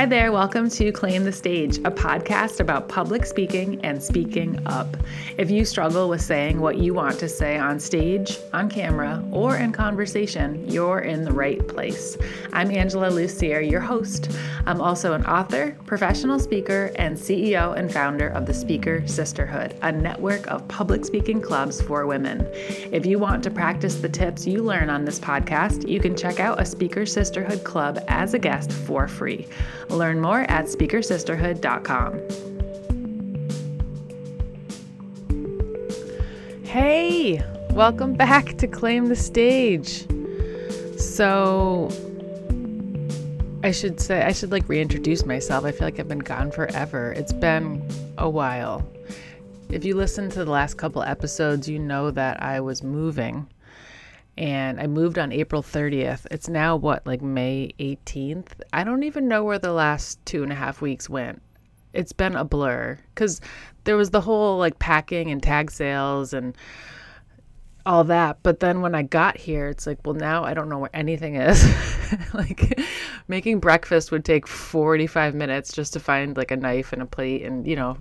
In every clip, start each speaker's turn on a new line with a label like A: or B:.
A: Hi there, welcome to Claim the Stage, a podcast about public speaking and speaking up. If you struggle with saying what you want to say on stage, on camera, or in conversation, you're in the right place. I'm Angela Lussier, your host. I'm also an author, professional speaker, and CEO and founder of the Speaker Sisterhood, a network of public speaking clubs for women. If you want to practice the tips you learn on this podcast, you can check out a Speaker Sisterhood club as a guest for free. Learn more at speakersisterhood.com. Hey, welcome back to Claim the Stage. So, I should say, I should like reintroduce myself. I feel like I've been gone forever. It's been a while. If you listen to the last couple episodes, you know that I was moving and I moved on April 30th. It's now what, like May 18th? I don't even know where the last two and a half weeks went. It's been a blur because there was the whole like packing and tag sales and all that. But then when I got here, it's like, well, now I don't know where anything is. like making breakfast would take 45 minutes just to find like a knife and a plate and, you know,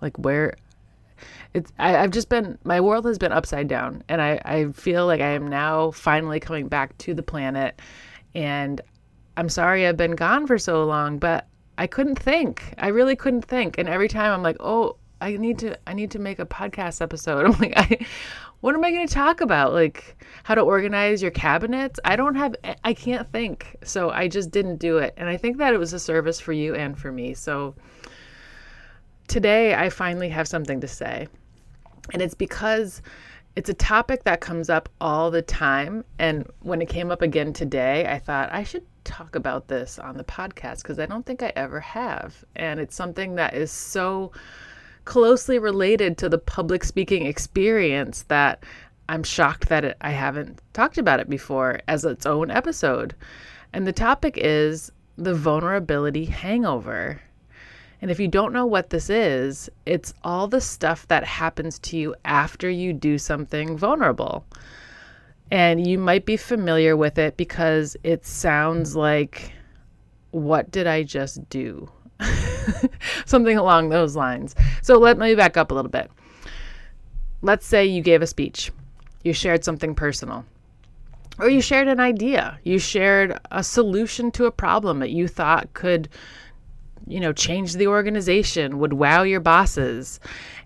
A: like where it's I, have just been my world has been upside down and I, I feel like I am now finally coming back to the planet and I'm sorry I've been gone for so long, but I couldn't think. I really couldn't think. And every time I'm like, oh, I need to I need to make a podcast episode. I'm like, I what am I going to talk about? Like how to organize your cabinets? I don't have I can't think. So I just didn't do it. And I think that it was a service for you and for me. So today I finally have something to say. And it's because it's a topic that comes up all the time. And when it came up again today, I thought I should talk about this on the podcast because I don't think I ever have. And it's something that is so closely related to the public speaking experience that I'm shocked that it, I haven't talked about it before as its own episode. And the topic is the vulnerability hangover. And if you don't know what this is, it's all the stuff that happens to you after you do something vulnerable. And you might be familiar with it because it sounds like, what did I just do? something along those lines. So let me back up a little bit. Let's say you gave a speech, you shared something personal, or you shared an idea, you shared a solution to a problem that you thought could you know, change the organization, would wow your bosses,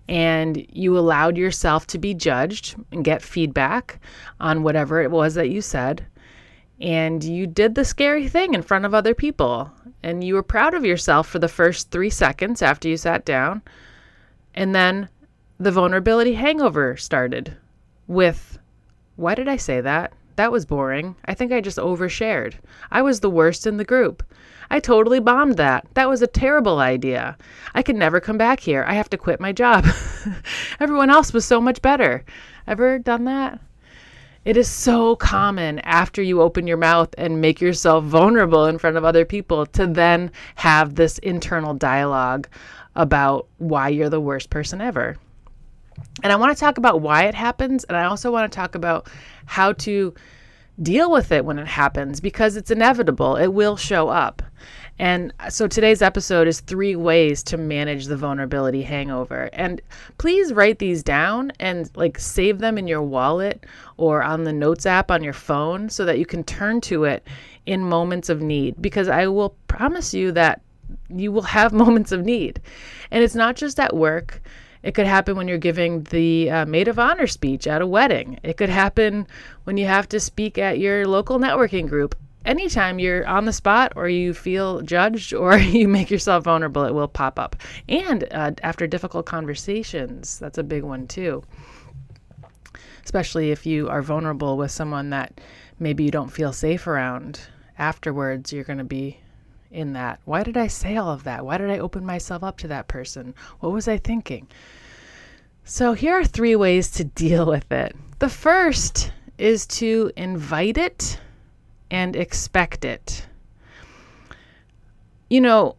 A: and you allowed yourself to be judged and get feedback on whatever it was that you said. And you did the scary thing in front of other people. And you were proud of yourself for the first three seconds after you sat down. And then the vulnerability hangover started with, why did I say that? That was boring. I think I just overshared. I was the worst in the group. I totally bombed that. That was a terrible idea. I could never come back here. I have to quit my job. Everyone else was so much better. Ever done that? It is so common after you open your mouth and make yourself vulnerable in front of other people to then have this internal dialogue about why you're the worst person ever. And I want to talk about why it happens. And I also want to talk about how to deal with it when it happens because it's inevitable. It will show up. And uh, so today's episode is three ways to manage the vulnerability hangover. And please write these down and like save them in your wallet or on the notes app on your phone so that you can turn to it in moments of need because I will promise you that you will have moments of need. And it's not just at work. It could happen when you're giving the uh, maid of honor speech at a wedding. It could happen when you have to speak at your local networking group. Anytime you're on the spot or you feel judged or you make yourself vulnerable, it will pop up. And uh, after difficult conversations, that's a big one too. Especially if you are vulnerable with someone that maybe you don't feel safe around. Afterwards, you're going to be in that. Why did I say all of that? Why did I open myself up to that person? What was I thinking? So, here are three ways to deal with it. The first is to invite it and expect it. You know,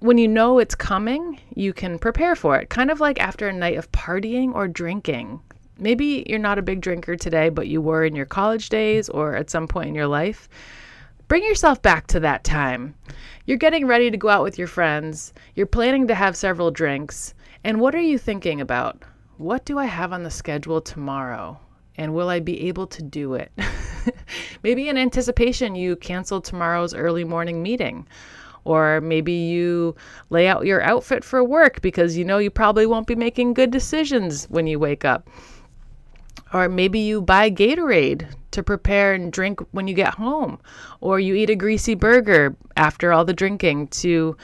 A: when you know it's coming, you can prepare for it, kind of like after a night of partying or drinking. Maybe you're not a big drinker today, but you were in your college days or at some point in your life bring yourself back to that time. You're getting ready to go out with your friends, you're planning to have several drinks, and what are you thinking about? What do I have on the schedule tomorrow? And will I be able to do it? maybe in anticipation, you cancel tomorrow's early morning meeting. Or maybe you lay out your outfit for work because you know you probably won't be making good decisions when you wake up. Or maybe you buy Gatorade to prepare and drink when you get home. Or you eat a greasy burger after all the drinking to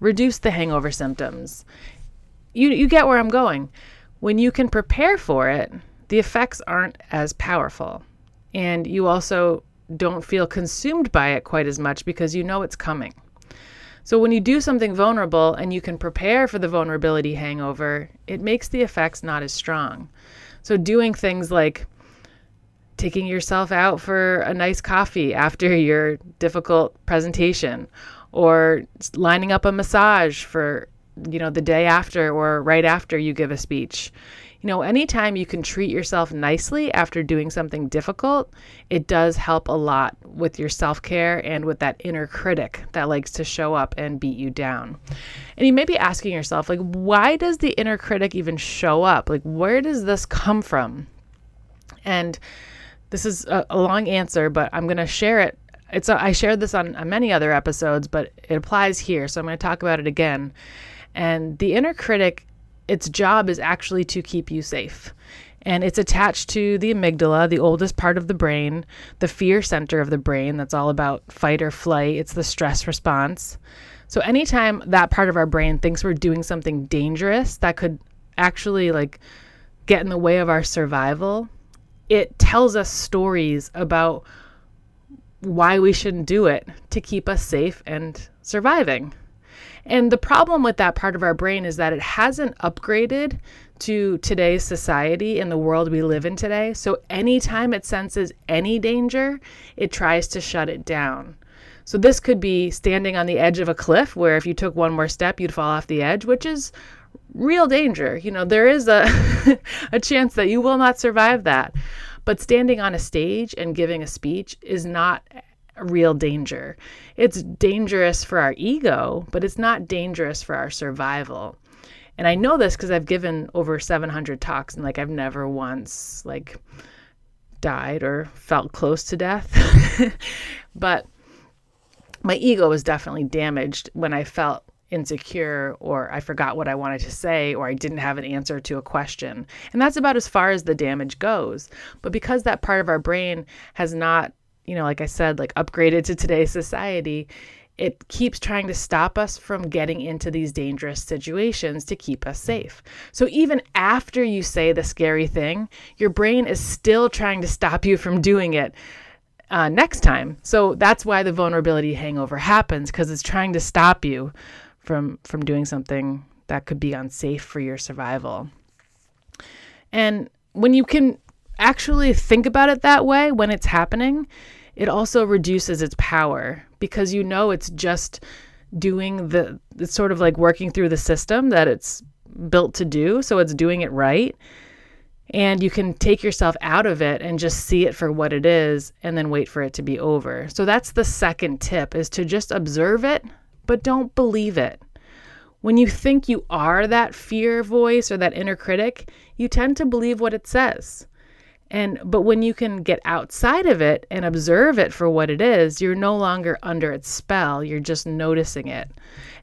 A: reduce the hangover symptoms. You, you get where I'm going. When you can prepare for it, the effects aren't as powerful. And you also don't feel consumed by it quite as much because you know it's coming. So when you do something vulnerable and you can prepare for the vulnerability hangover, it makes the effects not as strong. So doing things like taking yourself out for a nice coffee after your difficult presentation or lining up a massage for you know the day after or right after you give a speech you know, anytime you can treat yourself nicely after doing something difficult, it does help a lot with your self care and with that inner critic that likes to show up and beat you down. And you may be asking yourself, like, why does the inner critic even show up? Like, where does this come from? And this is a, a long answer, but I'm going to share it it's a, I shared this on, on, many other episodes, but it applies here, so I'm going to talk about it again. And the inner critic its job is actually to keep you safe. And it's attached to the amygdala, the oldest part of the brain, the fear center of the brain that's all about fight or flight. It's the stress response. So anytime that part of our brain thinks we're doing something dangerous that could actually like get in the way of our survival, it tells us stories about why we shouldn't do it to keep us safe and surviving. And the problem with that part of our brain is that it hasn't upgraded to today's society and the world we live in today. So anytime it senses any danger, it tries to shut it down. So this could be standing on the edge of a cliff where if you took one more step, you'd fall off the edge, which is real danger. You know, there is a a chance that you will not survive that. But standing on a stage and giving a speech is not real danger. It's dangerous for our ego, but it's not dangerous for our survival. And I know this because I've given over 700 talks and like I've never once like died or felt close to death. but my ego was definitely damaged when I felt insecure or I forgot what I wanted to say or I didn't have an answer to a question. And that's about as far as the damage goes. But because that part of our brain has not you know, like I said, like upgraded to today's society, it keeps trying to stop us from getting into these dangerous situations to keep us safe. So even after you say the scary thing, your brain is still trying to stop you from doing it. Uh, next time. So that's why the vulnerability hangover happens because it's trying to stop you from from doing something that could be unsafe for your survival. And when you can actually think about it that way when it's happening, it also reduces its power because you know it's just doing the it's sort of like working through the system that it's built to do, so it's doing it right. And you can take yourself out of it and just see it for what it is and then wait for it to be over. So that's the second tip is to just observe it, but don't believe it. When you think you are that fear voice or that inner critic, you tend to believe what it says. And but when you can get outside of it and observe it for what it is, you're no longer under its spell. You're just noticing it.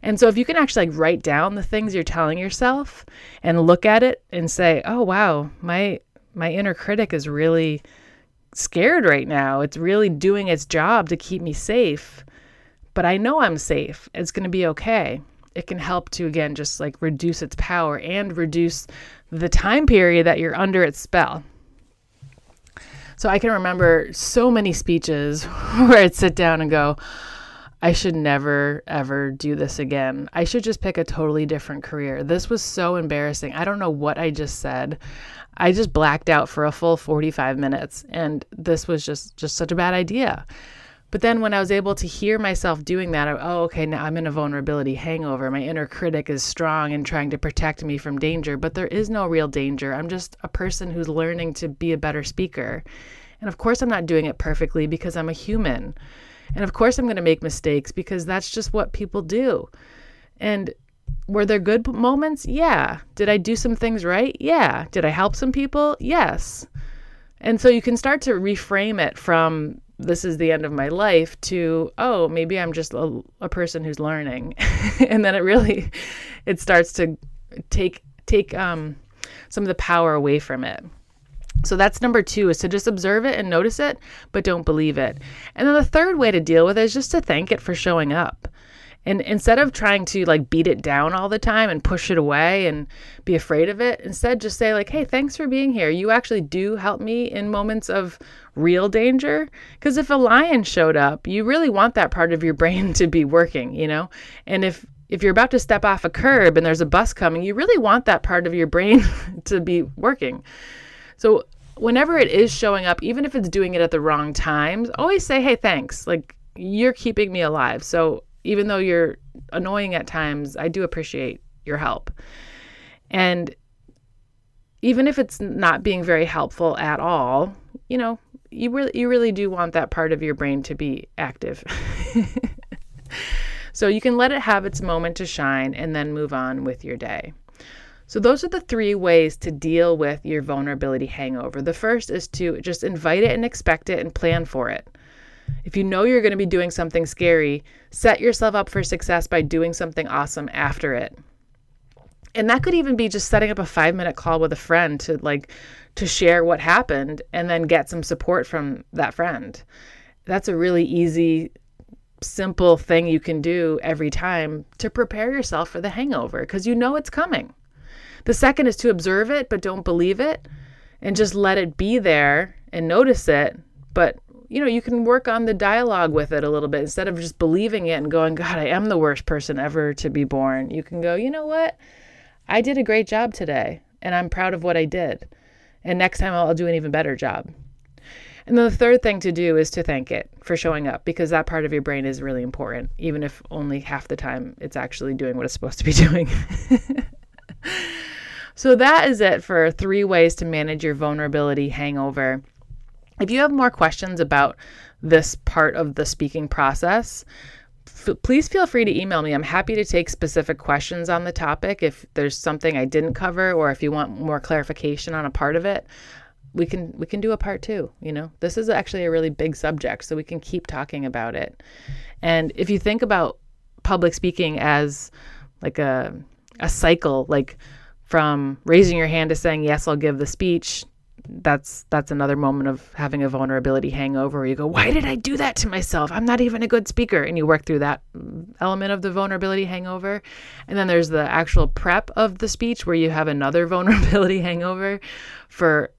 A: And so if you can actually like write down the things you're telling yourself and look at it and say, "Oh wow, my my inner critic is really scared right now. It's really doing its job to keep me safe. But I know I'm safe. It's going to be okay." It can help to again just like reduce its power and reduce the time period that you're under its spell. So I can remember so many speeches where I'd sit down and go, I should never, ever do this again. I should just pick a totally different career. This was so embarrassing. I don't know what I just said. I just blacked out for a full 45 minutes and this was just just such a bad idea. But then when I was able to hear myself doing that, I, oh, okay, now I'm in a vulnerability hangover. My inner critic is strong and trying to protect me from danger, but there is no real danger. I'm just a person who's learning to be a better speaker. And of course, I'm not doing it perfectly because I'm a human. And of course, I'm going to make mistakes because that's just what people do. And were there good moments? Yeah. Did I do some things right? Yeah. Did I help some people? Yes. And so you can start to reframe it from this is the end of my life to oh maybe i'm just a, a person who's learning. And then it really it starts to take take um, some of the power away from it. So that's number two is to just observe it and notice it but don't believe it. And then the third way to deal with it is just to thank it for showing up and instead of trying to like beat it down all the time and push it away and be afraid of it, instead just say like, "Hey, thanks for being here. You actually do help me in moments of real danger." Because if a lion showed up, you really want that part of your brain to be working, you know? And if if you're about to step off a curb and there's a bus coming, you really want that part of your brain to be working. So whenever it is showing up, even if it's doing it at the wrong times, always say, "Hey, thanks." Like you're keeping me alive. So even though you're annoying at times, I do appreciate your help. And even if it's not being very helpful at all, you know, you really you really do want that part of your brain to be active. so you can let it have its moment to shine and then move on with your day. So those are the three ways to deal with your vulnerability hangover. The first is to just invite it and expect it and plan for it. If you know you're going to be doing something scary, set yourself up for success by doing something awesome after it. And that could even be just setting up a 5-minute call with a friend to like to share what happened and then get some support from that friend. That's a really easy simple thing you can do every time to prepare yourself for the hangover because you know it's coming. The second is to observe it but don't believe it and just let it be there and notice it, but you know, you can work on the dialogue with it a little bit instead of just believing it and going, God, I am the worst person ever to be born. You can go, you know what? I did a great job today and I'm proud of what I did. And next time I'll do an even better job. And then the third thing to do is to thank it for showing up because that part of your brain is really important, even if only half the time it's actually doing what it's supposed to be doing. so that is it for three ways to manage your vulnerability hangover. If you have more questions about this part of the speaking process, f- please feel free to email me. I'm happy to take specific questions on the topic if there's something I didn't cover or if you want more clarification on a part of it. We can we can do a part 2, you know. This is actually a really big subject, so we can keep talking about it. And if you think about public speaking as like a a cycle like from raising your hand to saying yes, I'll give the speech that's that's another moment of having a vulnerability hangover. Where you go why did i do that to myself? I'm not even a good speaker. And you work through that element of the vulnerability hangover. And then there's the actual prep of the speech where you have another vulnerability hangover for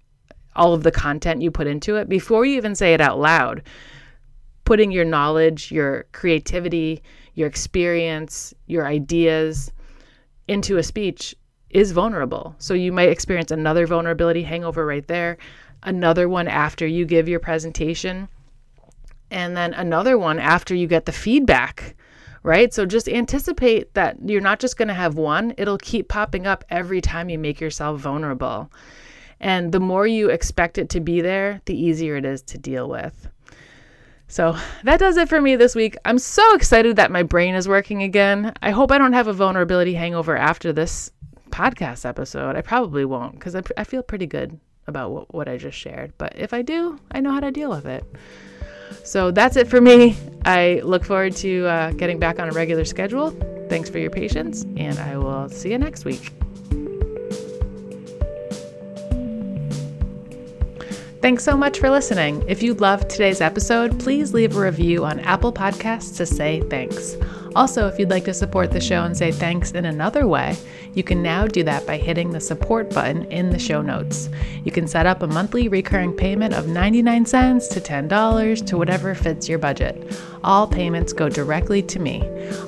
A: all of the content you put into it. Before you even say it out loud putting your knowledge your creativity your experience your ideas into a speech is vulnerable. So you might experience another vulnerability hangover right there, another one after you give your presentation, and then another one after you get the feedback, right? So just anticipate that you're not just going to have one, it'll keep popping up every time you make yourself vulnerable. And the more you expect it to be there, the easier it is to deal with. So that does it for me this week. I'm so excited that my brain is working again. I hope I don't have a vulnerability hangover after this podcast episode. I probably won't because I, I feel pretty good about what, what I just shared. But if I do, I know how to deal with it. So that's it for me. I look forward to uh, getting back on a regular schedule. Thanks for your patience, and I will see you next week. Thanks so much for listening. If you loved today's episode, please leave a review on Apple Podcasts to say thanks. Also, if you'd like to support the show and say thanks in another way, you can now do that by hitting the support button in the show notes. You can set up a monthly recurring payment of 99 cents to $10 to whatever fits your budget. All payments go directly to me.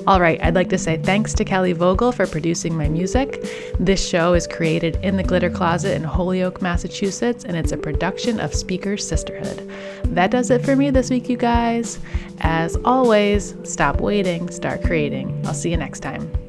A: All right, I'd like to say thanks to Kelly Vogel for producing my music. This show is created in the Glitter Closet in Holyoke, Massachusetts, and it's a production of Speaker Sisterhood. That does it for me this week, you guys. As always, stop waiting, start creating. I'll see you next time.